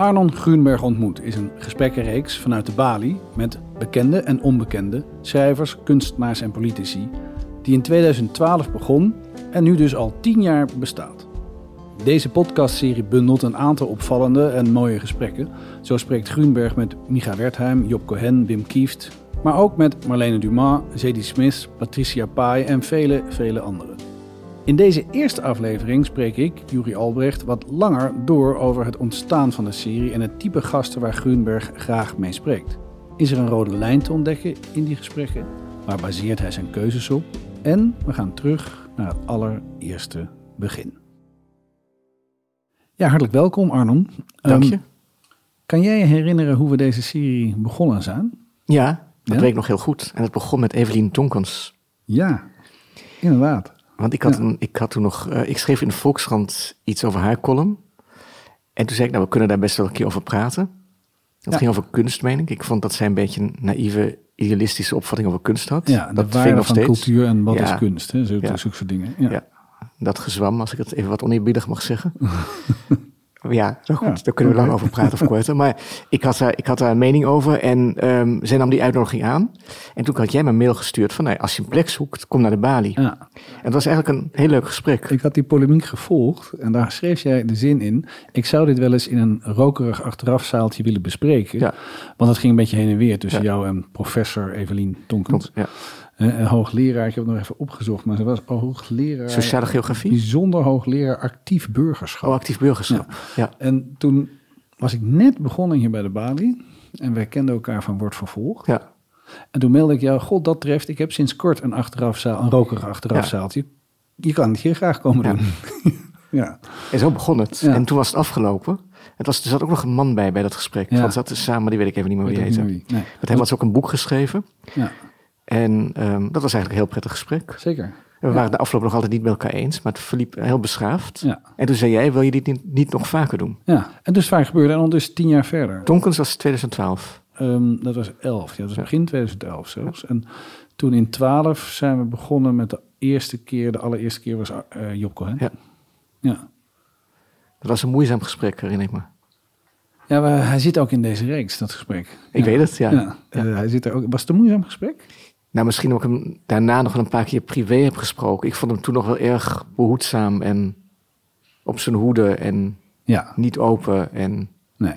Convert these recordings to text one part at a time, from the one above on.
Arnon Grunberg ontmoet is een gesprekkenreeks vanuit de Bali met bekende en onbekende schrijvers, kunstenaars en politici, die in 2012 begon en nu dus al 10 jaar bestaat. Deze podcastserie bundelt een aantal opvallende en mooie gesprekken. Zo spreekt Grunberg met Micha Wertheim, Job Cohen, Wim Kieft, maar ook met Marlene Dumas, Zadie Smith, Patricia Pai en vele, vele anderen. In deze eerste aflevering spreek ik, Juri Albrecht, wat langer door over het ontstaan van de serie en het type gasten waar Grunberg graag mee spreekt. Is er een rode lijn te ontdekken in die gesprekken? Waar baseert hij zijn keuzes op? En we gaan terug naar het allereerste begin. Ja, hartelijk welkom Arnon. Dank je. Ehm, kan jij je herinneren hoe we deze serie begonnen zijn? Ja, dat Ja? weet ik nog heel goed. En het begon met Evelien Tonkens. Ja, inderdaad. Want ik had, Ja. een, ik had toen nog, eh, ik schreef in de Volkskrant iets over haar column. En toen zei ik, nou, we kunnen daar best wel een keer over praten. Dat Ja. ging over kunst, meen ik. Ik vond dat zij een beetje een naïeve, idealistische opvatting over kunst had. Ja, dat vind ik nog van steeds. cultuur en wat Ja. is kunst. Hè? Ja. Zulke soort dingen. Ja. Ja. Dat gezwam, als ik het even wat oneerbiedig mag zeggen. ja, nou goed, Ja, daar kunnen we lang over praten of korter. Maar ik had, daar, ik had daar een mening over en ehm, zij nam die uitnodiging aan. En toen had jij me een mail gestuurd van, nou, als je een plek zoekt, kom naar de Bali. Ja. En dat was eigenlijk een heel leuk gesprek. Ik had die polemiek gevolgd en daar schreef jij de zin in. Ik zou dit wel eens in een rokerig achterafzaaltje willen bespreken. Ja. Want het ging een beetje heen en weer tussen jou en professor Evelien Tonkens. Ja. Een hoogleraar, ik heb het nog even opgezocht, maar ze was hoogleraar. Sociale geografie? Bijzonder hoogleraar actief burgerschap. Oh, actief burgerschap. Ja. En toen was ik net begonnen hier bij de Bali. En wij kenden elkaar van Wordt Vervolgd. Ja. En toen mailde ik jou, god dat treft, ik heb sinds kort een achterafzaal, een rokerig achterafzaaltje. Je kan het hier graag komen Ja. doen. ja. En zo begon het. Ja. En toen was het afgelopen. Het was, er zat ook nog een man bij, bij dat gesprek. Ja. Want zaten samen, die weet ik even niet meer wie heette. Nee. Met hem had ze ook een boek geschreven. Ja, En ehm, dat was eigenlijk een heel prettig gesprek. zeker. En we Ja. waren de afloop nog altijd niet met elkaar eens, maar het verliep heel beschaafd. Ja. En toen zei jij, wil je dit niet, niet nog vaker doen? Ja, en dus vaak gebeurde en ondertussen tien jaar verder. Tonkens was 2012. Ehm, dat was 11, ja, dat was begin 2011 zelfs. En toen in 12 zijn we begonnen met de eerste keer, de allereerste keer was Job Cohen. Ja. Ja. Dat was een moeizaam gesprek, herinner ik me. Ja, maar hij zit ook in deze reeks, dat gesprek. Ik ja. weet het, ja. Ja, eh, hij zit er ook. Was het een moeizaam gesprek? Nou, misschien ook hem daarna nog wel een paar keer privé heb gesproken. Ik vond hem toen nog wel erg behoedzaam en op zijn hoede en Ja, niet open. En nee.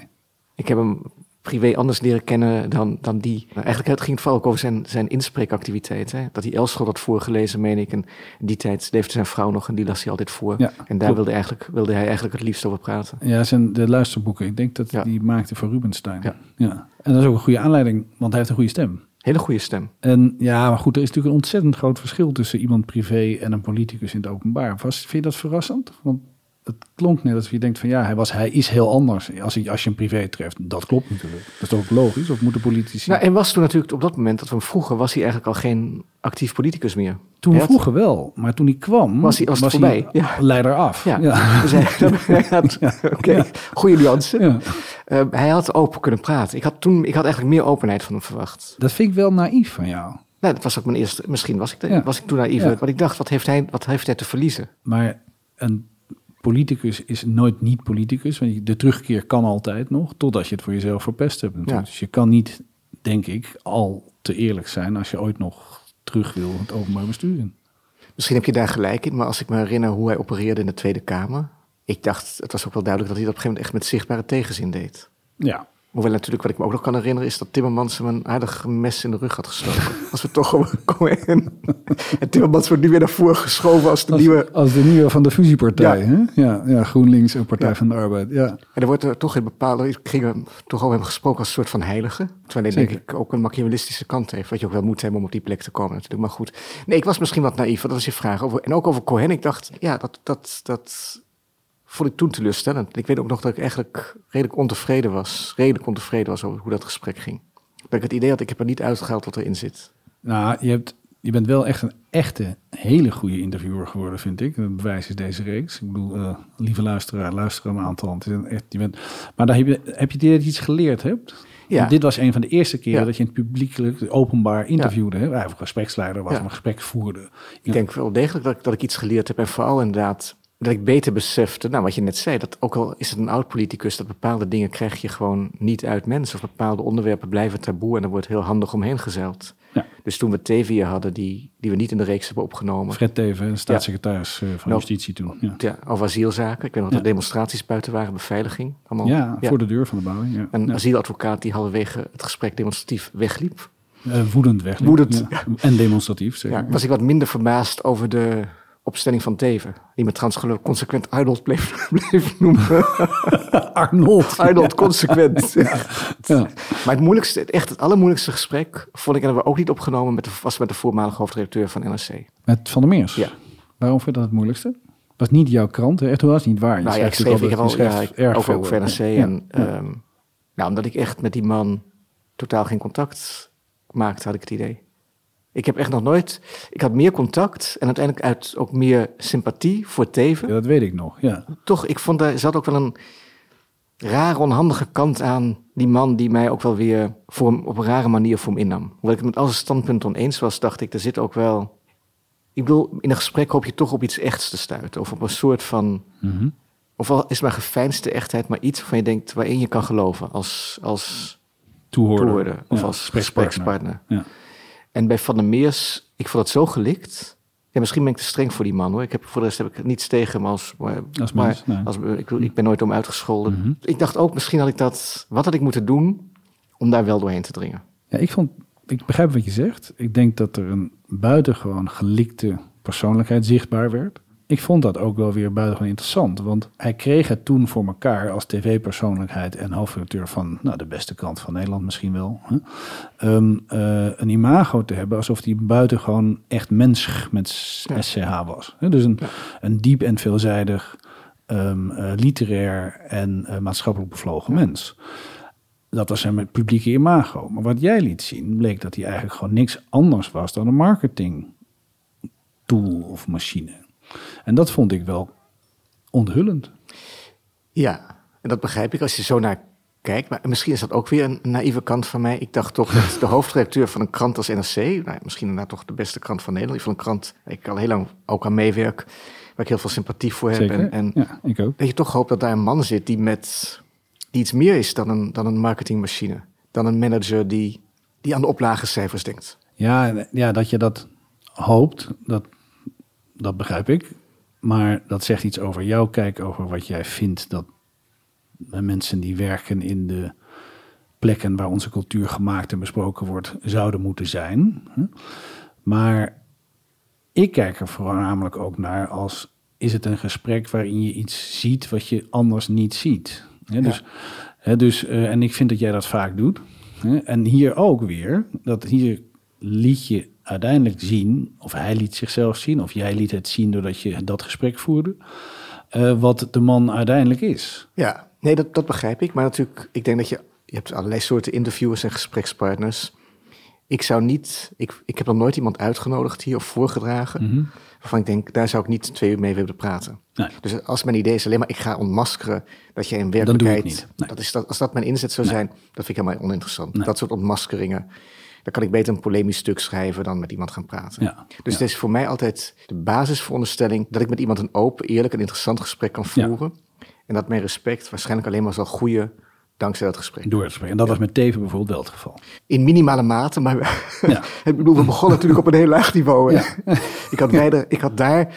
ik heb hem privé anders leren kennen dan, dan die. Nou, eigenlijk het ging het vooral ook over zijn, zijn inspreekactiviteit. Hè? Dat hij Elschot had voorgelezen, meen ik. En in die tijd leefde zijn vrouw nog en die las hij altijd voor. Ja, en daar wilde, eigenlijk, wilde hij eigenlijk het liefst over praten. Ja, zijn de luisterboeken. Ik denk dat Ja. die maakte voor Rubenstein. Ja. ja. En dat is ook een goede aanleiding, want hij heeft een goede stem. Hele goede stem. En ja, maar goed, er is natuurlijk een ontzettend groot verschil tussen iemand privé en een politicus in het openbaar. Was, vind je dat verrassend? Want het klonk net alsof je denkt van ja, hij, was, hij is heel anders als, hij, als je hem privé treft. Dat klopt natuurlijk. Dat is toch ook logisch? Of moeten politici... Nou, en was toen natuurlijk op dat moment dat we hem vroegen, was hij eigenlijk al geen actief politicus meer. toen hij vroeger wel, maar toen hij kwam, Was hij- was het voorbij, ja. leider af. Ja, ja. Dus hij, hij had, oké, Ja. goede nuance. Eh, hij had open kunnen praten. Ik had toen, ik had eigenlijk meer openheid van hem verwacht. Dat vind ik wel naïef van jou. Nou, dat was ook mijn eerste. Misschien was ik, de, Ja. was ik toen naïef. Ja. Want ik dacht, wat heeft, hij, wat heeft hij te verliezen? Maar een politicus is nooit niet politicus. Want de terugkeer kan altijd nog, totdat je het voor jezelf verpest hebt. Ja. Dus je kan niet, denk ik, al te eerlijk zijn als je ooit nog terug wil het openbaar bestuur in. Misschien heb je daar gelijk in. Maar als ik me herinner hoe hij opereerde in de Tweede Kamer. Ik dacht, het was ook wel duidelijk dat hij dat op een gegeven moment echt met zichtbare tegenzin deed. Ja, Hoewel natuurlijk, wat ik me ook nog kan herinneren, is dat Timmermans hem een aardig mes in de rug had gestoken. Als we toch over komen. En Timmermans wordt nu weer naar voren geschoven als de als, nieuwe. als de nieuwe van de fusiepartij. Ja. Hè? Ja, ja, GroenLinks en Partij Ja. van de Arbeid. Ja, En er wordt er toch in bepaalde. Hem toch over hem gesproken als een soort van heilige. Terwijl hij denk ik ook een machiavellistische kant heeft. Wat je ook wel moet hebben om op die plek te komen natuurlijk. Maar goed. Nee, ik was misschien wat naïef. want Dat is je vraag. Over, en ook over Cohen. Ik dacht, ja, dat, dat, dat vond ik toen teleurstellend. Ik weet ook nog dat ik eigenlijk redelijk ontevreden was. Redelijk ontevreden was over hoe dat gesprek ging. Dat ik het idee had, ik heb er niet uitgehaald wat erin zit. nou, je, hebt, je bent wel echt een echte, hele goede interviewer geworden, vind ik. Dat bewijs is deze reeks. Ik bedoel, eh, lieve luisteraar, luister een aantal. Het is een echt, je bent, maar daar heb je, heb je het dat je iets geleerd hebt? Ja. Want dit was een van de eerste keren Ja. dat je in het publiekelijk, openbaar interviewde. Hè? Hij was gespreksleider, was Ja. een gesprek voerde. Ik denk wel degelijk dat ik, dat ik iets geleerd heb. En vooral inderdaad dat ik beter besefte, nou wat je net zei, dat ook al is het een oud politicus, dat bepaalde dingen krijg je gewoon niet uit mensen. Of bepaalde onderwerpen blijven taboe en er wordt heel handig omheen gezeild. Ja. Dus toen we Teven hier hadden, die, die we niet in de reeks hebben opgenomen. Fred Teven, staatssecretaris eh, van Nou, Justitie toen. Ja, Ja, over asielzaken. Ik weet nog dat er demonstraties buiten waren, beveiliging. Allemaal. ja, voor de deur van de bouw. Ja. Een asieladvocaat die halverwege het gesprek demonstratief wegliep. Eh, woedend weg. Woedend, Ja. En demonstratief. Zeker. Ja, was ik wat minder verbaasd over de opstelling van Teven. Die me trouwens ik consequent Arnold bleef, bleef noemen. Arnold. Arnold, consequent. Ja. Maar het moeilijkste, echt het allermoeilijkste gesprek vond ik, en dat hebben we ook niet opgenomen, met de, was met de voormalige hoofdredacteur van NRC. Met Van der Meers. Ja. Waarom vind je dat het moeilijkste? Was niet jouw krant, echt dat was niet waar. Je nou ja, ik schreef, ik al, ja, ik, erg over NRC. En, Ja. ehm, nou, omdat ik echt met die man totaal geen contact maakte, had ik het idee. Ik heb echt nog nooit, ik had meer contact en uiteindelijk uit ook meer sympathie voor Teven. Ja, dat weet ik nog, ja. toch, ik vond er zat ook wel een rare, onhandige kant aan die man die mij ook wel weer voor hem, op een rare manier voor hem innam. Hoewel ik het met al zijn standpunten oneens was, dacht ik, er zit ook wel... Ik bedoel, in een gesprek hoop je toch op iets echts te stuiten. Of op een soort van... Mhm. Of al is maar geveinsde echtheid, maar iets waarvan je denkt waarin je kan geloven als, als Toehoorder. toehoorder of Ja, als gesprekspartner. gesprekspartner. Ja. En bij Van der Meers, ik vond het zo gelikt. Ja, misschien ben ik te streng voor die man hoor. Ik heb, voor de rest heb ik niets tegen hem als. Maar, Als maar mens, nee. als, ik ben nooit om uitgescholden. Mhm. Ik dacht ook, misschien had ik dat. Wat had ik moeten doen om daar wel doorheen te dringen? Ja, ik, vond, ik begrijp wat je zegt. Ik denk dat er een buitengewoon gelikte persoonlijkheid zichtbaar werd. Ik vond dat ook wel weer buitengewoon interessant. Want hij kreeg het toen voor elkaar als tv-persoonlijkheid en hoofdredacteur van nou, de beste krant van Nederland misschien wel. Hè? Ehm, eh, een imago te hebben alsof hij buitengewoon echt mens met. SCH was. Hè? Dus een, een diep en veelzijdig, ehm, eh, literair en eh, maatschappelijk bevlogen mens. Dat was zijn publieke imago. Maar wat jij liet zien, bleek dat hij eigenlijk gewoon niks anders was dan een marketing tool of machine. En dat vond ik wel onthullend. Ja, en dat begrijp ik als je zo naar kijkt. Maar misschien is dat ook weer een naïeve kant van mij. Ik dacht toch dat de hoofdredacteur van een krant als NRC, nou, misschien inderdaad toch de beste krant van Nederland, van een krant waar ik al heel lang ook aan meewerk, waar ik heel veel sympathie voor heb. Zeker. En, en ja, ik ook. dat je toch hoopt dat daar een man zit die met die iets meer is dan een, dan een marketingmachine. Dan een manager die, die aan de oplagecijfers denkt. Ja, ja, dat je dat hoopt, dat, dat begrijp ik. Maar dat zegt iets over jouw kijk over wat jij vindt dat mensen die werken in de plekken waar onze cultuur gemaakt en besproken wordt, zouden moeten zijn. Maar ik kijk er voornamelijk ook naar als is het een gesprek waarin je iets ziet wat je anders niet ziet. Dus, dus, eh, en ik vind dat jij dat vaak doet. En hier ook weer, dat hier liet je uiteindelijk zien, of hij liet zichzelf zien, of jij liet het zien doordat je dat gesprek voerde, eh, wat de man uiteindelijk is. Ja, nee, dat, dat begrijp ik. Maar natuurlijk, ik denk dat je, je hebt allerlei soorten interviewers en gesprekspartners. Ik zou niet, ik, ik heb nog nooit iemand uitgenodigd hier of voorgedragen, Mhm. waarvan ik denk, daar zou ik niet twee uur mee willen praten. Nee. Dus als mijn idee is alleen maar, ik ga ontmaskeren dat jij in doe ik werkelijkheid, niet. Nee. dat is dat, als dat mijn inzet zou Nee. zijn, dat vind ik helemaal oninteressant. Dat soort ontmaskeringen, dan kan ik beter een polemisch stuk schrijven dan met iemand gaan praten. Ja. Dus Ja. het is voor mij altijd de basisveronderstelling dat ik met iemand een open, eerlijk en interessant gesprek kan Ja. voeren. En dat mijn respect waarschijnlijk alleen maar zal groeien dankzij dat gesprek. Door het gesprek. En dat was met Teven bijvoorbeeld wel het geval. In minimale mate, maar Ja. ik bedoel, we begonnen natuurlijk op een heel laag niveau. Ik, had beide, ik had daar,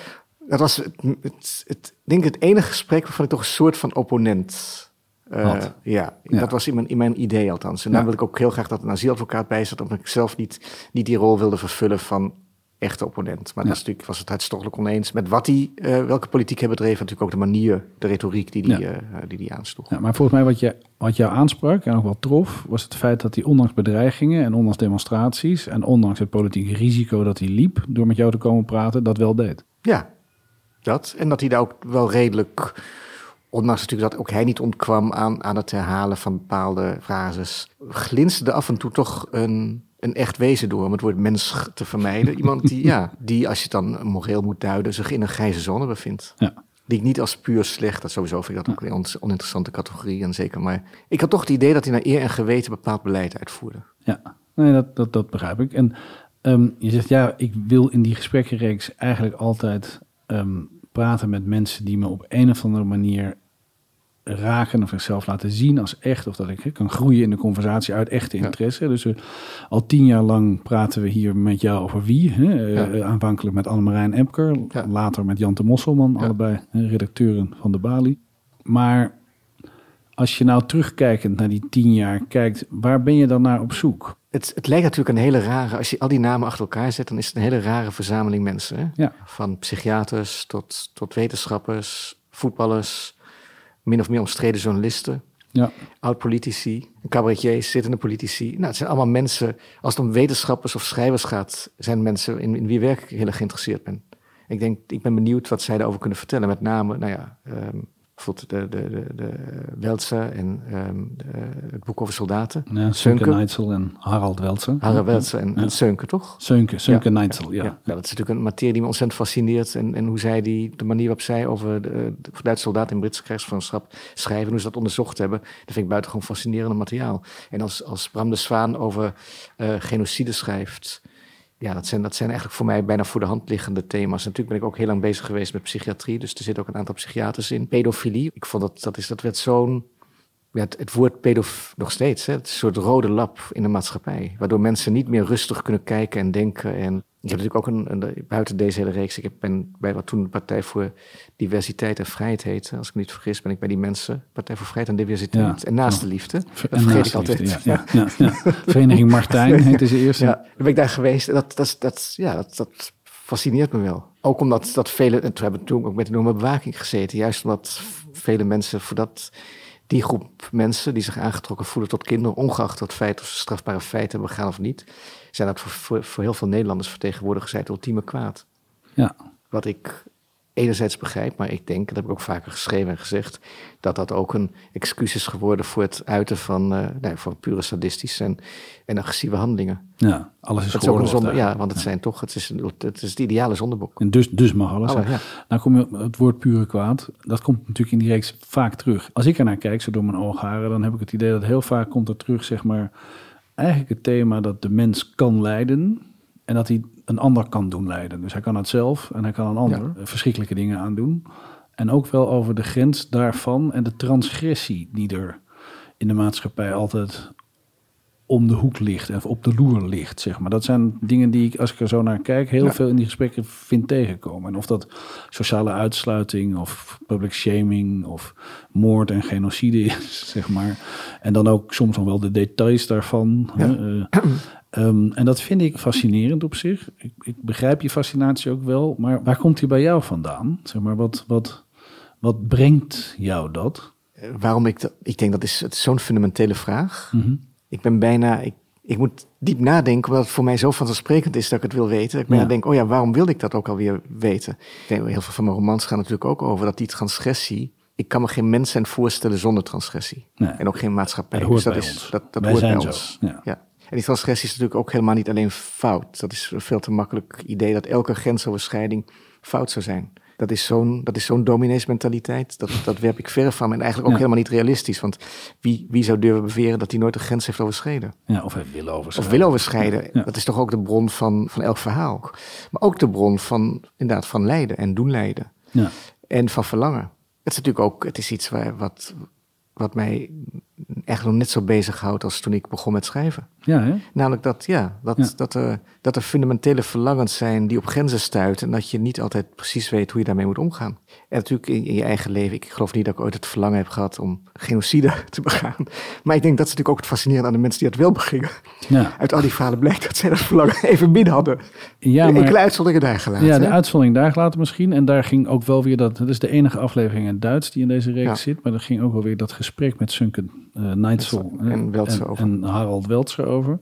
dat was het, het, het, denk ik het enige gesprek waarvan ik toch een soort van opponent eh, ja, Ja. dat was in mijn, in mijn idee althans. En Ja. daar wil ik ook heel graag dat een asieladvocaat bij zat, omdat ik zelf niet, niet die rol wilde vervullen van echte opponent. Maar Ja. dat is natuurlijk, was het hartstochtelijk oneens met wat hij, eh, welke politiek hij bedreven, natuurlijk ook de manier, de retoriek die hij Ja. eh, die die aansloeg. Ja, maar volgens mij wat, je, wat jou aansprak en ook wel trof, was het feit dat hij ondanks bedreigingen en ondanks demonstraties en ondanks het politieke risico dat hij liep door met jou te komen praten, dat wel deed. Ja, dat. En dat hij daar ook wel redelijk, ondanks natuurlijk dat ook hij niet ontkwam aan, aan het herhalen van bepaalde frases, glinsterde af en toe toch een, een echt wezen door, om het woord mens te vermijden. Iemand die, ja, die, als je het dan moreel moet duiden, zich in een grijze zone bevindt. Ja. Die ik niet als puur slecht, dat sowieso vind ik dat ook een on- oninteressante categorie en zeker. Maar ik had toch het idee dat hij naar eer en geweten bepaald beleid uitvoerde. Ja, nee, dat, dat, dat begrijp ik. En ehm, je zegt, ja, ik wil in die gesprekkenreeks eigenlijk altijd ehm, praten met mensen die me op een of andere manier raken of zichzelf laten zien als echt. Of dat ik kan groeien in de conversatie uit echte interesse. Dus eh, al tien jaar lang praten we hier met jou over wie. Hè? Eh, aanvankelijk met Annemarijn Epker. Ja. Later met Jante Mosselman. Ja. Allebei hè, redacteuren van de Bali. Maar als je nou terugkijkend naar die tien jaar kijkt. Waar ben je dan naar op zoek? Het, het lijkt natuurlijk een hele rare, als je al die namen achter elkaar zet, dan is het een hele rare verzameling mensen. Hè? Ja. Van psychiaters tot, tot wetenschappers, voetballers, min of meer omstreden journalisten, Ja, oud-politici, cabaretiers, zittende politici. Nou, het zijn allemaal mensen, als het om wetenschappers of schrijvers gaat, zijn mensen in, in wie werk ik heel erg geïnteresseerd ben. Ik denk, ik ben benieuwd wat zij daarover kunnen vertellen. Met name, nou ja, ehm, bijvoorbeeld de, de, de, de en ehm, de- het boek over soldaten. ja Sönke. Neitzel en Harald Welzer. Harald Weltzer en, Ja. en toch? Sönke, Sönke Ja. Neitzel, ja. Ja, dat is natuurlijk een materie die me ontzettend fascineert. En, en hoe zij die, de manier waarop zij over de, de Duitse soldaten in Britse krijgsgevangenschap schrijven, hoe ze dat onderzocht hebben, dat vind ik buitengewoon fascinerend materiaal. En als, als Bram de Zwaan over eh, genocide schrijft, ja, dat zijn, dat zijn eigenlijk voor mij bijna voor de hand liggende thema's. Natuurlijk ben ik ook heel lang bezig geweest met psychiatrie, dus er zitten ook een aantal psychiaters in. Pedofilie, ik vond dat, dat, is, dat werd zo'n het, woord pedof nog steeds. Hè? Het een soort rode lap in de maatschappij. Waardoor mensen niet meer rustig kunnen kijken en denken. En ik heb natuurlijk ook een, een- buiten deze hele reeks. Ik ben bij wat toen de Partij voor Diversiteit en Vrijheid heette. Als ik me niet vergis, ben ik bij die mensen. Partij voor Vrijheid en Diversiteit. Ja. En naast de liefde. Ver- Dat vergeet ik altijd. Ja, ja. Vereniging Martijn heette ze eerst. Ja, dan ben ik daar geweest. En Dat, dat, dat, ja, dat, dat fascineert me wel. Ook omdat dat vele, en toen hebben we toen ook met enorme bewaking gezeten. Juist omdat vele mensen voor dat, die groep mensen die zich aangetrokken voelen tot kinderen, ongeacht het feit of ze strafbare feiten hebben begaan of niet, zijn dat voor, voor, voor heel veel Nederlanders vertegenwoordigers het ultieme kwaad. Ja. Wat ik enerzijds begrijp, maar ik denk, dat heb ik ook vaker geschreven en gezegd, dat dat ook een excuus is geworden voor het uiten van, eh nou, van pure sadistische en, en agressieve handelingen. ja, alles is Dat is ook een geoorloofd zonde, ja, want het zijn toch, het is, een- het is het ideale zondeboek. En dus, dus mag alles. Alle, hè. ja. Nou kom je het woord pure kwaad. Dat komt natuurlijk in die reeks vaak terug. Als ik ernaar kijk, zo door mijn oogharen, dan heb ik het idee dat heel vaak komt er terug, zeg maar, eigenlijk het thema dat de mens kan lijden en dat hij een ander kan doen lijden. Dus hij kan het zelf en hij kan een ander verschrikkelijke dingen aandoen. En ook wel over de grens daarvan en de transgressie die er in de maatschappij altijd om de hoek ligt en op de loer ligt, zeg maar. Dat zijn dingen die ik, als ik er zo naar kijk, heel Ja. veel in die gesprekken vind tegenkomen. En of dat sociale uitsluiting of public shaming of moord en genocide is, zeg maar. En dan ook soms nog wel de details daarvan. Ja. hè, eh. Ehm, en dat vind ik fascinerend op zich. Ik, ik begrijp je fascinatie ook wel, maar waar komt die bij jou vandaan? Zeg maar, wat, wat, wat brengt jou dat? Waarom ik dat, ik denk dat is, het zo'n fundamentele vraag. Mhm. Ik ben bijna, ik, ik moet diep nadenken, omdat het voor mij zo vanzelfsprekend is dat ik het wil weten. Ik ben Ja. denk, oh ja, waarom wilde ik dat ook alweer weten? Denk, heel veel van mijn romans gaan natuurlijk ook over dat die transgressie, ik kan me geen mens zijn voorstellen zonder transgressie. Nee. En ook geen maatschappij. Dat dus dat is, ons. Dat, dat Wij hoort zijn bij zo, ons. ja. Ja. En die transgressie is natuurlijk ook helemaal niet alleen fout. Dat is een veel te makkelijk idee dat elke grensoverschrijding fout zou zijn. Dat is zo'n, dat is zo'n domineesmentaliteit. Dat, dat werp ik verre van. En eigenlijk ook Ja. helemaal niet realistisch. Want wie, wie zou durven beweren dat hij nooit een grens heeft overschreden? Ja, of hij wil Of overschrijden. wil overschrijden. Ja. Dat is toch ook de bron van, van elk verhaal. Maar ook de bron van, inderdaad, van lijden en doen lijden. Ja. En van verlangen. Het is natuurlijk ook, het is iets waar, wat, wat mij echt nog net zo bezighoudt als toen ik begon met schrijven. Ja, hè? Namelijk dat, ja, dat, Ja. Dat, er, dat er fundamentele verlangens zijn die op grenzen stuiten en dat je niet altijd precies weet hoe je daarmee moet omgaan. En natuurlijk in, in je eigen leven, ik geloof niet dat ik ooit het verlangen heb gehad om genocide te begaan. Maar ik denk dat is natuurlijk ook het fascinerende aan de mensen die het wel begingen. Ja, Uit al die verhalen blijkt dat zij dat verlangen even min hadden. ja maar... enkele uitzonderingen daar gelaten. Ja, de hè? uitzondering daar gelaten misschien. En daar ging ook wel weer dat... Dat is de enige aflevering in Duits die in deze reeks Ja. zit. Maar er ging ook wel weer dat gesprek met Sunken uh, Neitzel En en, over. en Harald Weltzer over.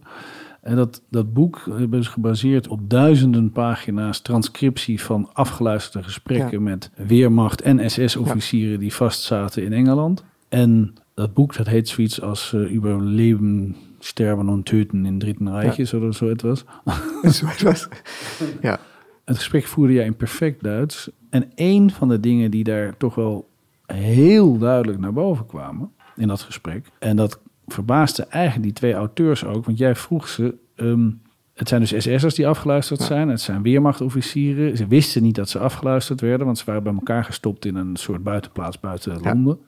En dat, dat boek is gebaseerd op duizenden pagina's transcriptie van afgeluisterde gesprekken Ja. met Weermacht en SS-officieren die vastzaten in Engeland. En dat boek dat heet zoiets als uh, Überleben, Sterben und Töten in Dritten Reich, Ja. zo, zo het was. Zo het was. Ja, Het gesprek voerde jij in perfect Duits. En een van de dingen die daar toch wel heel duidelijk naar boven kwamen in dat gesprek. En dat verbaasde eigenlijk die twee auteurs ook. Want jij vroeg ze, ehm, Het zijn dus SS'ers die afgeluisterd zijn. Het zijn weermachtofficieren. Ze wisten niet dat ze afgeluisterd werden, want ze waren bij elkaar gestopt in een soort buitenplaats buiten Londen.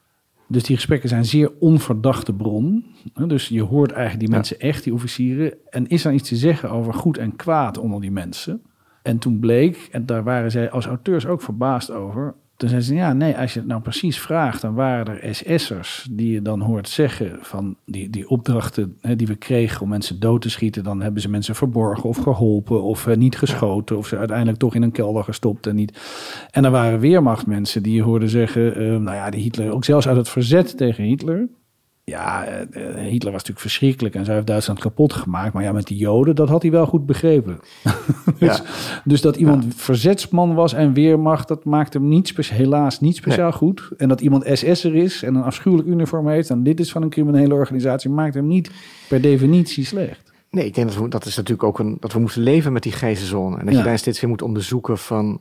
Dus die gesprekken zijn zeer onverdachte bron. Dus je hoort eigenlijk die mensen echt, die officieren. En is er iets te zeggen over goed en kwaad onder die mensen? En toen bleek, en daar waren zij als auteurs ook verbaasd over, toen zeiden ze, ja, nee, als je het nou precies vraagt, dan waren er SS'ers die je dan hoort zeggen van die, die opdrachten hè, die we kregen om mensen dood te schieten, dan hebben ze mensen verborgen of geholpen of eh, niet geschoten of ze uiteindelijk toch in een kelder gestopt en niet. En er waren weermachtmensen die je hoorden zeggen, eh, nou ja, die Hitler, ook zelfs uit het verzet tegen Hitler, ja, eh, eh, Hitler was natuurlijk verschrikkelijk en zij heeft Duitsland kapot gemaakt. Maar ja, met die Joden, dat had hij wel goed begrepen. dus, dus, dat iemand verzetsman was en weermacht, dat maakt hem niet helaas niet speciaal goed. En dat iemand SS'er is en een afschuwelijk uniform heeft en dit is van een criminele organisatie, maakt hem niet per definitie slecht. Nee, ik denk dat we, dat is natuurlijk ook een, dat we moeten leven met die grijze zone. En dat je daar steeds weer moet onderzoeken van.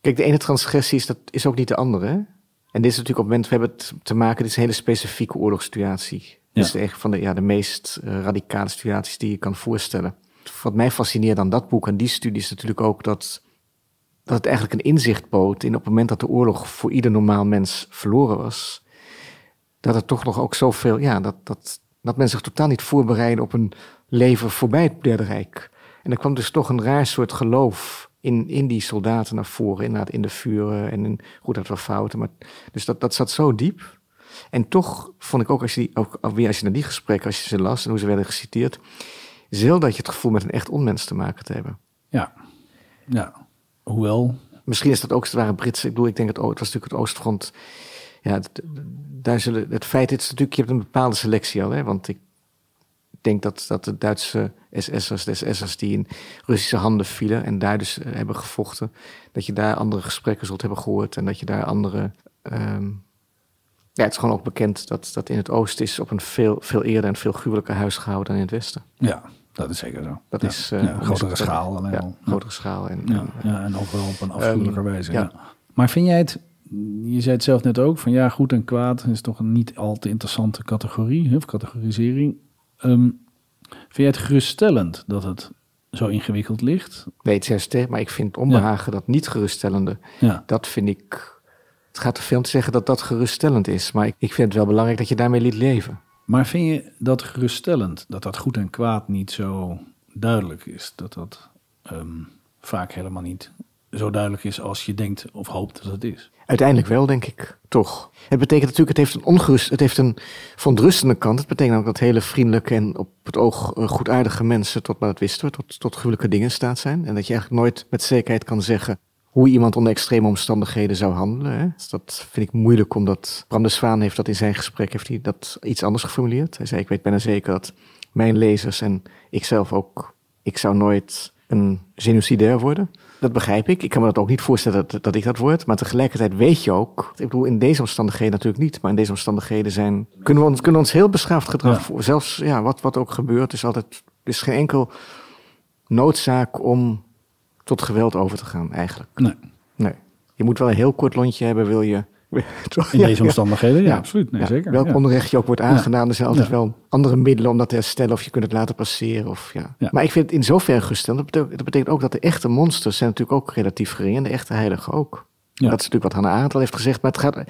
Kijk, de ene transgressie is, dat is ook niet de andere. En dit is natuurlijk op het moment, we hebben het te maken, dit is een hele specifieke oorlogssituatie. Ja. Dit is echt van de, ja, de meest uh, radicale situaties die je kan voorstellen. Wat mij fascineert aan dat boek en die studie is natuurlijk ook dat, dat het eigenlijk een inzicht bood in op het moment dat de oorlog voor ieder normaal mens verloren was. Dat er toch nog ook zoveel, ja, dat, dat, dat mensen zich totaal niet voorbereiden op een leven voorbij het Derde Rijk. En er kwam dus toch een raar soort geloof in, in die soldaten naar voren, inderdaad in de vuren. En in, goed, dat was fouten, maar dus dat, dat zat zo diep. En toch vond ik ook, als je, die, ook weer als je naar die gesprekken, als je ze las en hoe ze werden geciteerd, zelden dat je het gevoel met een echt onmens te maken te hebben. Ja, ja. Hoewel. Misschien is dat ook, het waren Britse, ik bedoel, ik denk het, het was natuurlijk het Oostfront. Ja, daar zullen, het feit is natuurlijk, je hebt een bepaalde selectie al, hè, want ik denk dat, dat de Duitse SS'ers, de SS'ers die in Russische handen vielen en daar dus eh, hebben gevochten, dat je daar andere gesprekken zult hebben gehoord en dat je daar andere. Ehm, ja, het is gewoon ook bekend dat, dat in het oosten is op een veel, veel eerder en veel gruwelijker huis gehouden dan in het westen. Ja, dat is zeker zo. Dat is uh, grotere schaal. Ja, grotere schaal. En, ja, ja, en ook wel op een afschuwelijker um, wijze. Ja. Maar vind jij het, je zei het zelf net ook, van ja, goed en kwaad is toch een niet al te interessante categorie, of categorisering. Um, vind jij het geruststellend dat het zo ingewikkeld ligt? Weet het maar ik vind onbehagen dat niet geruststellende. Ja. Dat vind ik. Het gaat te veel om te zeggen dat dat geruststellend is. Maar ik, ik vind het wel belangrijk dat je daarmee liet leven. Maar vind je dat geruststellend? Dat dat goed en kwaad niet zo duidelijk is? Dat dat um, vaak helemaal niet zo duidelijk is als je denkt of hoopt dat het is? Uiteindelijk wel, denk ik, toch. Het betekent natuurlijk, het heeft een ongerust, het heeft een verontrustende kant. Het betekent ook dat hele vriendelijke en op het oog eh, goedaardige mensen, tot maar dat wisten we, tot, tot gruwelijke dingen in staat zijn. En dat je eigenlijk nooit met zekerheid kan zeggen hoe iemand onder extreme omstandigheden zou handelen. Hè. Dus dat vind ik moeilijk, omdat Bram de Zwaan heeft dat in zijn gesprek heeft hij dat iets anders geformuleerd. Hij zei, ik weet bijna zeker dat mijn lezers en ikzelf ook, ik zou nooit een genocidair worden. Dat begrijp ik. Ik kan me dat ook niet voorstellen dat, dat ik dat word. Maar tegelijkertijd weet je ook. Ik bedoel, in deze omstandigheden natuurlijk niet. Maar in deze omstandigheden zijn. Kunnen we ons, kunnen we ons heel beschaafd gedrag voor. Zelfs ja, wat, wat ook gebeurt, is altijd. Er is geen enkel noodzaak om tot geweld over te gaan, eigenlijk. Nee. Nee. Je moet wel een heel kort lontje hebben, wil je in deze omstandigheden, ja, absoluut. Nee, zeker. Welk onrecht je ook wordt aangedaan, er zijn altijd wel andere middelen om dat te herstellen of je kunt het laten passeren. Of, ja. Maar ik vind het in zoverre gesteld, dat betekent, dat betekent ook dat de echte monsters zijn natuurlijk ook relatief gering en de echte heiligen ook. Dat is natuurlijk wat Hannah Arendt al heeft gezegd. Maar het gaat,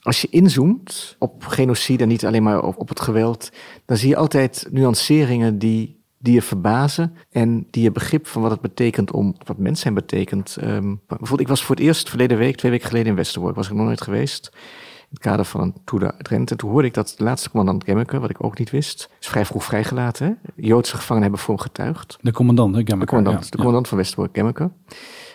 als je inzoomt op genocide, niet alleen maar op, op het geweld, dan zie je altijd nuanceringen die die je verbazen en die je begrip van wat het betekent om, wat mens zijn betekent. Um, bijvoorbeeld, ik was voor het eerst verleden week, twee weken geleden in Westerbork, was ik nog nooit geweest. In het kader van een tour de Drenthe. En toen hoorde ik dat de laatste commandant Gemmeke, wat ik ook niet wist, is vrij vroeg vrijgelaten. Hè? Joodse gevangenen hebben voor hem getuigd. De commandant, Gemmeke. De commandant, de commandant van Westerbork, Gemmeke.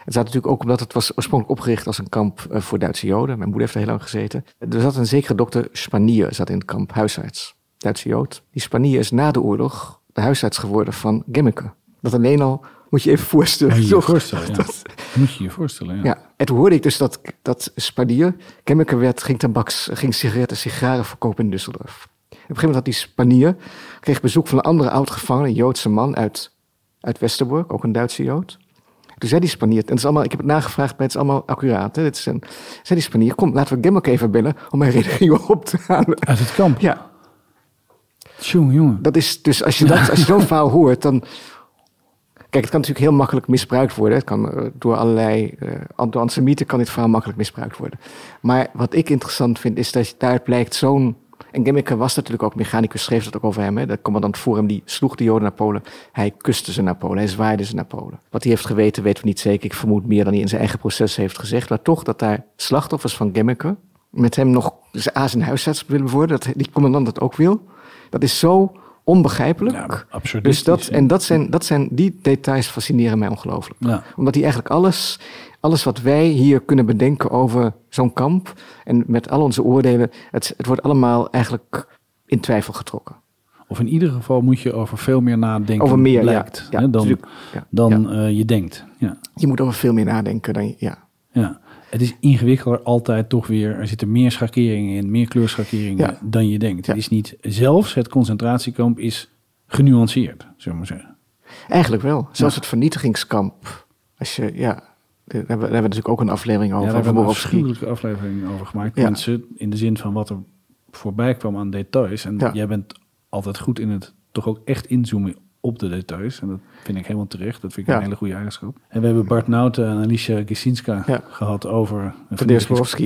Het zat natuurlijk ook omdat het was oorspronkelijk opgericht als een kamp uh, voor Duitse Joden. Mijn moeder heeft er heel lang gezeten. Er zat een zekere dokter Spanier zat in het kamp, huisarts. Duitse Jood. Die Spanier is na de oorlog de huisarts geworden van Gemmeke. Dat alleen al moet je even voorstellen. Moet je je voorstellen, ja. dat, moet je je voorstellen, ja. ja. En toen hoorde ik dus dat, dat Spanier, Gemmeke werd, ging tabaks, ging sigaretten, sigaren verkopen in Düsseldorf. Op een gegeven moment had die Spanier, kreeg bezoek van een andere oud-gevangene, een Joodse man uit, uit Westerbork, ook een Duitse Jood. Toen zei die Spanier, en het is allemaal, ik heb het nagevraagd, maar het is allemaal accuraat. Hè? Dit is een, zei die Spanier, kom, laten we Gemmeke even bellen om mijn redenering op te halen. Uit het kamp? Ja. Jongen. Dat is dus als je, dat, als je zo'n verhaal hoort, dan. Kijk, het kan natuurlijk heel makkelijk misbruikt worden. Het kan uh, door allerlei uh, door antisemieten kan dit verhaal makkelijk misbruikt worden. Maar wat ik interessant vind, is dat daar blijkt zo'n en Gemmeke was natuurlijk ook mechanicus, schreef dat ook over hem. Hè? De commandant voor hem, die sloeg de Joden naar Polen. Hij kuste ze naar Polen, hij zwaaide ze naar Polen. Wat hij heeft geweten, weten we niet zeker. Ik vermoed meer dan hij in zijn eigen proces heeft gezegd. Maar toch dat daar slachtoffers van Gemmeke met hem nog zijn huisarts willen worden. Dat die commandant dat ook wil. Dat is zo onbegrijpelijk. Ja, absurd. Dus dat, en dat zijn, dat zijn, die details fascineren mij ongelooflijk. Ja. Omdat hij eigenlijk alles alles wat wij hier kunnen bedenken over zo'n kamp en met al onze oordelen, het, het wordt allemaal eigenlijk in twijfel getrokken. Of in ieder geval moet je over veel meer nadenken. Over meer, lijkt, ja, hè, dan, dan uh, je denkt. Ja. Je moet over veel meer nadenken dan je, ja. Ja, het is ingewikkelder altijd toch weer. Er zitten meer schakeringen in, meer kleurschakeringen dan je denkt. Het is niet, zelfs het concentratiekamp is genuanceerd, zullen we maar zeggen. Eigenlijk wel. Zoals het vernietigingskamp. Als je, ja, daar hebben, we, natuurlijk ook een aflevering over. Ja, daar hebben we een afschuwelijke aflevering over gemaakt. Ja. Mensen, in de zin van wat er voorbij kwam aan details. En jij bent altijd goed in het toch ook echt inzoomen op de details. En dat vind ik helemaal terecht. Dat vind ik een hele goede eigenschap. En we hebben Bart Nouten en Alicia Gisinska gehad over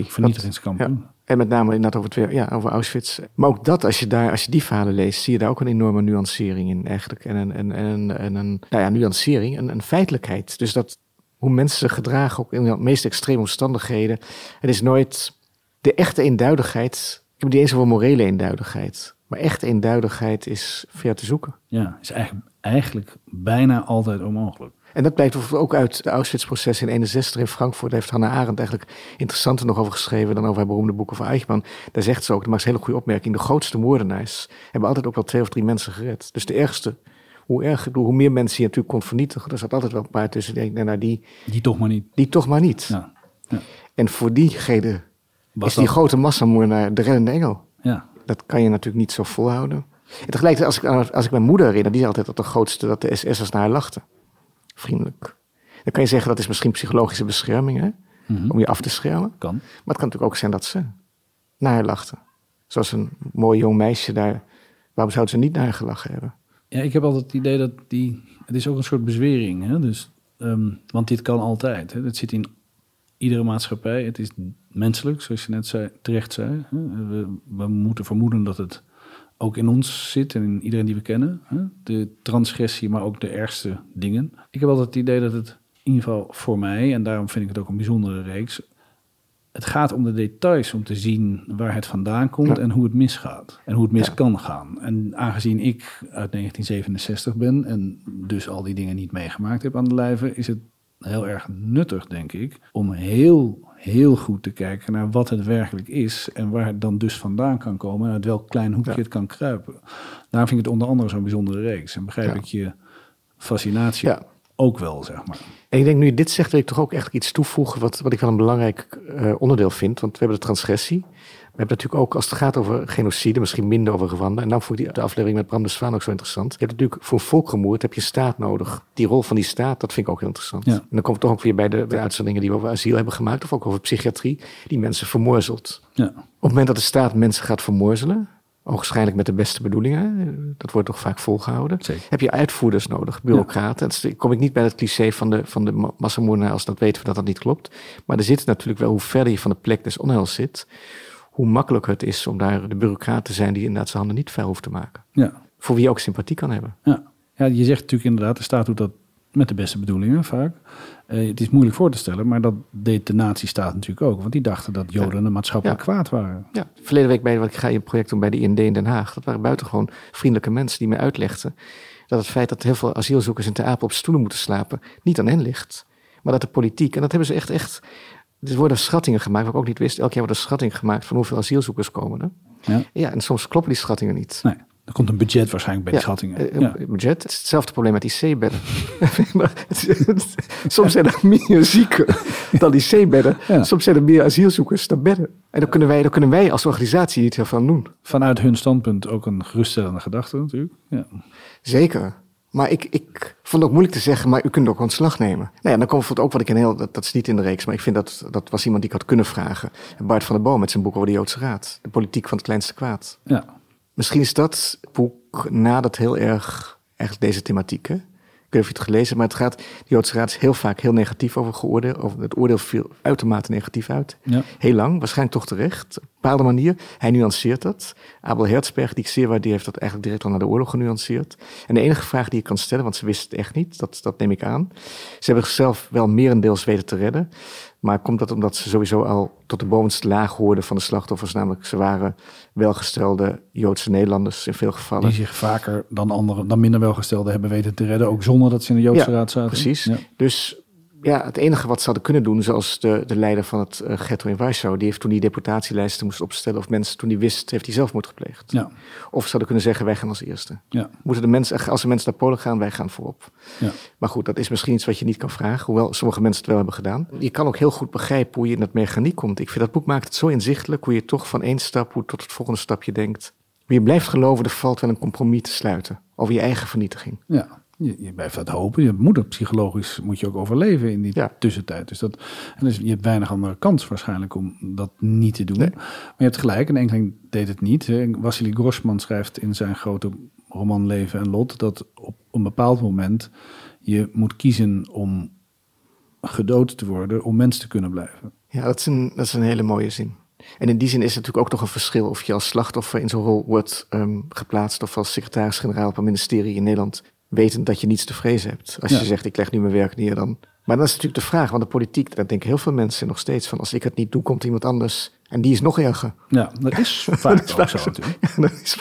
vernietigingskampen. En met name inderdaad over, twee, ja, over Auschwitz. Maar ook dat, als je, daar, als je die verhalen leest, zie je daar ook een enorme nuancering in eigenlijk. En een, en, en, en een nou ja, nuancering, een, een feitelijkheid. Dus dat hoe mensen zich gedragen, ook in de meest extreme omstandigheden. Het is nooit de echte eenduidigheid. Ik heb het niet eens over morele eenduidigheid. Maar echte eenduidigheid is ver te zoeken. Ja, is eigenlijk, eigenlijk bijna altijd onmogelijk. En dat blijkt ook uit het Auschwitz-proces in 61 in Frankfurt. Daar heeft Hannah Arendt eigenlijk interessanter nog over geschreven dan over haar beroemde boeken van Eichmann. Daar zegt ze ook, dat maakt een hele goede opmerking, de grootste moordenaars hebben altijd ook wel twee of drie mensen gered. Dus de ergste hoe, erg, hoe meer mensen je natuurlijk kon vernietigen, er zat altijd wel een paar tussen die nou, die, die toch maar niet. Die toch maar niet. Ja. Ja. En voor diegene Was is die grote massamoordenaar de reddende engel. Ja. Dat kan je natuurlijk niet zo volhouden. En tegelijkertijd, als ik, als ik mijn moeder herinner, die zei altijd dat de grootste, dat de SS'ers naar haar lachten. Vriendelijk. Dan kan je zeggen dat is misschien psychologische bescherming, hè? Mhm. Om je af te schermen. Kan. Maar het kan natuurlijk ook zijn dat ze naar haar lachten. Zoals een mooi jong meisje daar. Waarom zouden ze niet naar haar gelachen hebben? Ja, ik heb altijd het idee dat die. Het is ook een soort bezwering. Hè? Dus, um, want dit kan altijd. Hè? Het zit in iedere maatschappij. Het is menselijk, zoals je net zei, terecht zei. We, we, moeten vermoeden dat het ook in ons zit en in iedereen die we kennen. De transgressie, maar ook de ergste dingen. Ik heb altijd het idee dat het in ieder geval voor mij, en daarom vind ik het ook een bijzondere reeks, het gaat om de details om te zien waar het vandaan komt en hoe het misgaat. En hoe het mis kan gaan. En aangezien ik uit 1967 ben en dus al die dingen niet meegemaakt heb aan de lijve, is het heel erg nuttig, denk ik, om heel, heel goed te kijken naar wat het werkelijk is en waar het dan dus vandaan kan komen en uit welk klein hoekje het kan kruipen. Daarom vind ik het onder andere zo'n bijzondere reeks. En begrijp ik je fascinatie ook wel, zeg maar. En ik denk, nu je dit zegt, wil ik toch ook echt iets toevoegen... wat, wat ik wel een belangrijk uh, onderdeel vind. Want we hebben de transgressie. We hebben natuurlijk ook, als het gaat over genocide... misschien minder over Rwanda. En dan vond ik die, de aflevering met Bram de Zwaan ook zo interessant. Je hebt natuurlijk voor volkgemoerd heb je staat nodig. Die rol van die staat, dat vind ik ook heel interessant. En dan komt het toch ook weer bij de, de uitzendingen... die we over asiel hebben gemaakt... of ook over psychiatrie, die mensen vermorzelt. Ja. Op het moment dat de staat mensen gaat vermorzelen... Oogschijnlijk met de beste bedoelingen. Dat wordt toch vaak volgehouden. Heb je uitvoerders nodig, bureaucraten. Ja. Dan kom ik niet bij het cliché van de, van de massamoordenaars. Dat weten we dat dat niet klopt. Maar er zit natuurlijk wel, hoe verder je van de plek des onheils zit... hoe makkelijker het is om daar de bureaucraat te zijn... die inderdaad zijn handen niet ver hoeft te maken. Ja. Voor wie je ook sympathie kan hebben. Ja. ja, je zegt natuurlijk inderdaad... de staat doet dat met de beste bedoelingen vaak. Uh, het is moeilijk voor te stellen, maar dat deed de nazi-staat natuurlijk ook. Want die dachten dat Joden een maatschappelijk kwaad waren. Ja, verleden week bij wat ik ga je project doen bij de IND in Den Haag. Dat waren buitengewoon vriendelijke mensen die mij uitlegden dat het feit dat heel veel asielzoekers in Ter Apel op stoelen moeten slapen, niet aan hen ligt. Maar dat de politiek, en dat hebben ze echt, echt. Er worden schattingen gemaakt, wat ik ook niet wist. Elk jaar wordt er schatting gemaakt van hoeveel asielzoekers komen er. Ja. ja, en soms kloppen die schattingen niet. Nee. Er komt een budget waarschijnlijk bij de schattingen. Eh, ja. budget. Het is hetzelfde probleem met IC-bedden. Soms zijn er meer zieken dan IC-bedden. Soms zijn er meer asielzoekers dan bedden. En dan kunnen wij, dan kunnen wij als organisatie iets ervan doen. Vanuit hun standpunt ook een geruststellende gedachte natuurlijk. Ja. Zeker. Maar ik, ik vond het ook moeilijk te zeggen, maar u kunt ook ontslag nemen. Nou ja, dan komt het ook wat ik een heel, dat, dat is niet in de reeks, maar ik vind dat, dat was iemand die ik had kunnen vragen. Bart van der Boom met zijn boek over de Joodse Raad. De politiek van het kleinste kwaad. Ja. Misschien is dat boek nadert heel erg echt deze thematiek. Hè? Weet of je het gelezen maar het gaat, de Joodse Raad is heel vaak heel negatief over geoordeeld. Over het oordeel viel uitermate negatief uit. Ja. Heel lang, waarschijnlijk toch terecht. Op een bepaalde manier. Hij nuanceert dat. Abel Herzberg, die ik zeer waardeer, heeft dat eigenlijk direct al naar de oorlog genuanceerd. En de enige vraag die ik kan stellen, want ze wisten het echt niet, dat, dat neem ik aan. Ze hebben zichzelf wel merendeels weten te redden. Maar komt dat omdat ze sowieso al tot de bovenste laag hoorden van de slachtoffers? Namelijk, ze waren welgestelde Joodse Nederlanders in veel gevallen. Die zich vaker dan andere, dan minder welgestelden hebben weten te redden. Ook zonder dat ze in de Joodse Ja, Raad zaten. Precies. Ja. Dus ja, het enige wat ze hadden kunnen doen, zoals de, de leider van het eh, ghetto in Warschau, die heeft toen die deportatielijsten moest opstellen of mensen, toen die wist, heeft hij zelfmoord gepleegd. Ja. Of ze hadden kunnen zeggen, wij gaan als eerste. Ja. Moeten de mensen, als de mensen naar Polen gaan, wij gaan voorop. Ja. Maar goed, dat is misschien iets wat je niet kan vragen, hoewel sommige mensen het wel hebben gedaan. Je kan ook heel goed begrijpen hoe je in dat mechaniek komt. Ik vind dat boek maakt het zo inzichtelijk, hoe je toch van één stap hoe tot het volgende stapje denkt. Je blijft geloven, er valt wel een compromis te sluiten over je eigen vernietiging. Ja, je, je blijft dat hopen. Je moet er psychologisch moet je ook overleven in die Ja. tussentijd. Dus dat, en dus je hebt weinig andere kans waarschijnlijk om dat niet te doen. Nee. Maar je hebt gelijk, een enkeling deed het niet. Wassily Grossman schrijft in zijn grote roman Leven en Lot... dat op een bepaald moment je moet kiezen om gedood te worden... om mens te kunnen blijven. Ja, dat is, een, dat is een hele mooie zin. En in die zin is het natuurlijk ook nog een verschil of je als slachtoffer in zo'n rol wordt ehm, geplaatst of als secretaris-generaal op een ministerie in Nederland, wetend dat je niets te vrezen hebt. Als Ja. je zegt, ik leg nu mijn werk neer dan. Maar dan is natuurlijk de vraag, want de politiek, daar denken heel veel mensen nog steeds van, als ik het niet doe, komt iemand anders. En die is nog erger. Ja, dat is vaak ook zo natuurlijk. Dat is-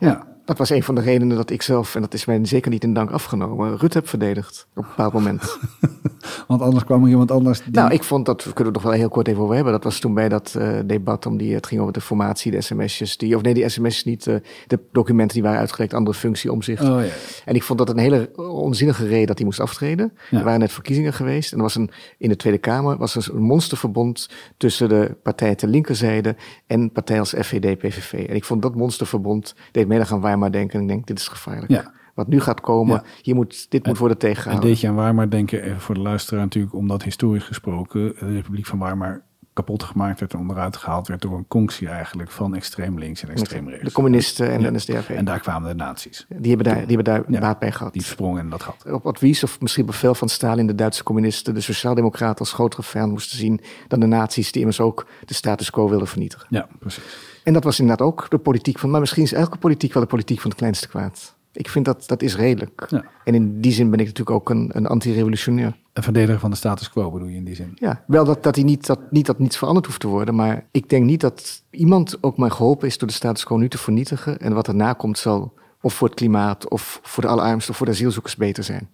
Ja, dat was een van de redenen dat ik zelf, en dat is mij zeker niet in dank afgenomen, Rutte heb verdedigd op een bepaald moment. want anders kwam er iemand anders... Die... Nou, ik vond dat, we kunnen het nog wel heel kort even over hebben. Dat was toen bij dat eh, debat om die, het ging over de formatie, de sms'jes, die, of nee, die sms'jes niet, eh, de documenten die waren uitgelekt, andere functie, omzicht. Oh ja. En ik vond dat een hele onzinnige reden dat hij moest aftreden. Ja. Er waren net verkiezingen geweest en er was een, in de Tweede Kamer was er een monsterverbond tussen de partijen ter linkerzijde en partijen als FVD, PVV. En ik vond dat monsterverbond, deed mij dan gaan Weimar denken en ik denk, dit is gevaarlijk. Ja. Wat nu gaat komen, Ja. hier moet, dit moet worden En tegengehouden. deed je aan Weimar denken, even voor de luisteraar natuurlijk, omdat historisch gesproken de Republiek van Weimar kapot gemaakt werd en onderuit gehaald werd door een conctie eigenlijk van extreem links en extreem rechts. de communisten en Ja. de NSDAP. En daar kwamen de nazi's. Die hebben daar, die hebben daar Ja. baat bij gehad. Die sprongen in dat gat. Op advies of misschien bevel van Stalin, de Duitse communisten, de sociaaldemocraten als grotere vijand moesten zien dan de nazi's die immers ook de status quo wilden vernietigen. Ja, precies. En dat was inderdaad ook de politiek van, maar misschien is elke politiek wel de politiek van het kleinste kwaad. Ik vind dat dat is redelijk. Ja. En in die zin ben ik natuurlijk ook een, een anti-revolutionair. Een verdediger van de status quo bedoel je in die zin. Ja, wel dat, dat, hij niet, dat, niet dat niets veranderd hoeft te worden, maar ik denk niet dat iemand ook maar geholpen is door de status quo nu te vernietigen. En wat erna komt zal of voor het klimaat of voor de allerarmsten of voor de asielzoekers beter zijn.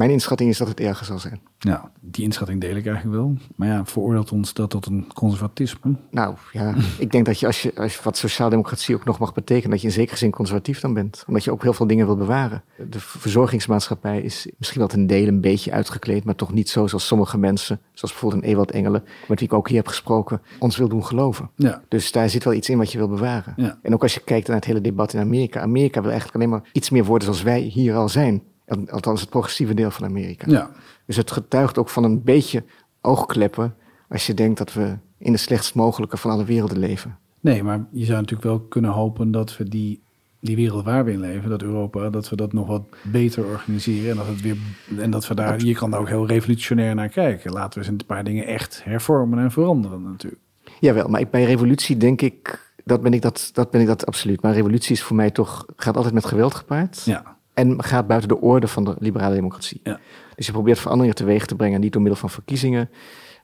Mijn inschatting is dat het erger zal zijn. Ja, die inschatting deel ik eigenlijk wel. Maar ja, veroordeelt ons dat tot een conservatisme? Nou ja, ik denk dat je als, je als je wat sociaaldemocratie ook nog mag betekenen, dat je in zekere zin conservatief dan bent. Omdat je ook heel veel dingen wil bewaren. De verzorgingsmaatschappij is misschien wel ten dele een beetje uitgekleed, maar toch niet zo zoals sommige mensen, zoals bijvoorbeeld een Ewald Engelen, met wie ik ook hier heb gesproken, ons wil doen geloven. Ja. Dus daar zit wel iets in wat je wil bewaren. Ja. En ook als je kijkt naar het hele debat in Amerika. Amerika wil eigenlijk alleen maar iets meer worden zoals wij hier al zijn. Althans, het progressieve deel van Amerika. Ja. Dus het getuigt ook van een beetje oogkleppen als je denkt dat we in de slechtst mogelijke van alle werelden leven. Nee, maar je zou natuurlijk wel kunnen hopen dat we die, die wereld waar we in leven, dat Europa, dat we dat nog wat beter organiseren. En dat, het weer, en dat we daar, je kan daar ook heel revolutionair naar kijken. Laten we eens een paar dingen echt hervormen en veranderen natuurlijk. Jawel, maar ik, bij revolutie denk ik, dat ben ik dat, dat ben ik dat absoluut. Maar revolutie is voor mij toch, gaat altijd met geweld gepaard. Ja, En gaat buiten de orde van de liberale democratie. Ja. Dus je probeert veranderingen teweeg te brengen, niet door middel van verkiezingen,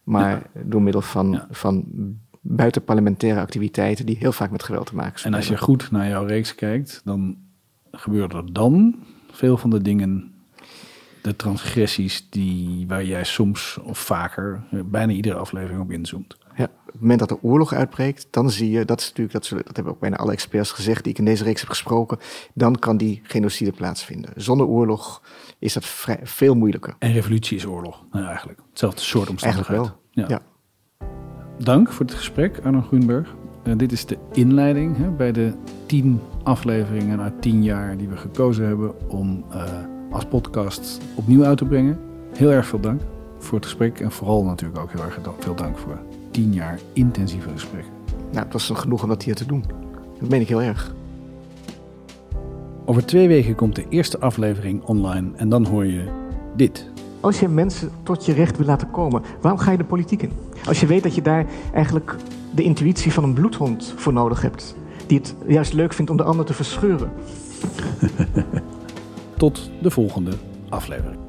maar door middel van, Ja. van buitenparlementaire activiteiten die heel vaak met geweld te maken en als je goed naar jouw reeks kijkt, dan gebeuren er dan veel van de dingen, de transgressies die, waar jij soms of vaker, bijna iedere aflevering op inzoomt. Ja, op het moment dat er oorlog uitbreekt, dan zie je, dat is natuurlijk, dat, zullen, dat hebben ook bijna alle experts gezegd die ik in deze reeks heb gesproken, dan kan die genocide plaatsvinden. Zonder oorlog is dat vrij, veel moeilijker. En revolutie is oorlog, nou, eigenlijk. Hetzelfde soort Eigenlijk omstandigheid. wel. Ja. Ja. Dank voor het gesprek, Arno Groenberg. Eh, dit is de inleiding hè, bij de tien afleveringen uit tien jaar die we gekozen hebben om eh, als podcast opnieuw uit te brengen. Heel erg veel dank voor het gesprek en vooral natuurlijk ook heel erg veel dank voor tien jaar intensieve gesprekken. Nou, het was een genoeg om dat hier te doen. Dat meen ik heel erg. Over twee weken komt de eerste aflevering online en dan hoor je dit. Als je mensen tot je recht wil laten komen, waarom ga je de politiek in? Als je weet dat je daar eigenlijk de intuïtie van een bloedhond voor nodig hebt, die het juist leuk vindt om de ander te verscheuren. Tot de volgende aflevering.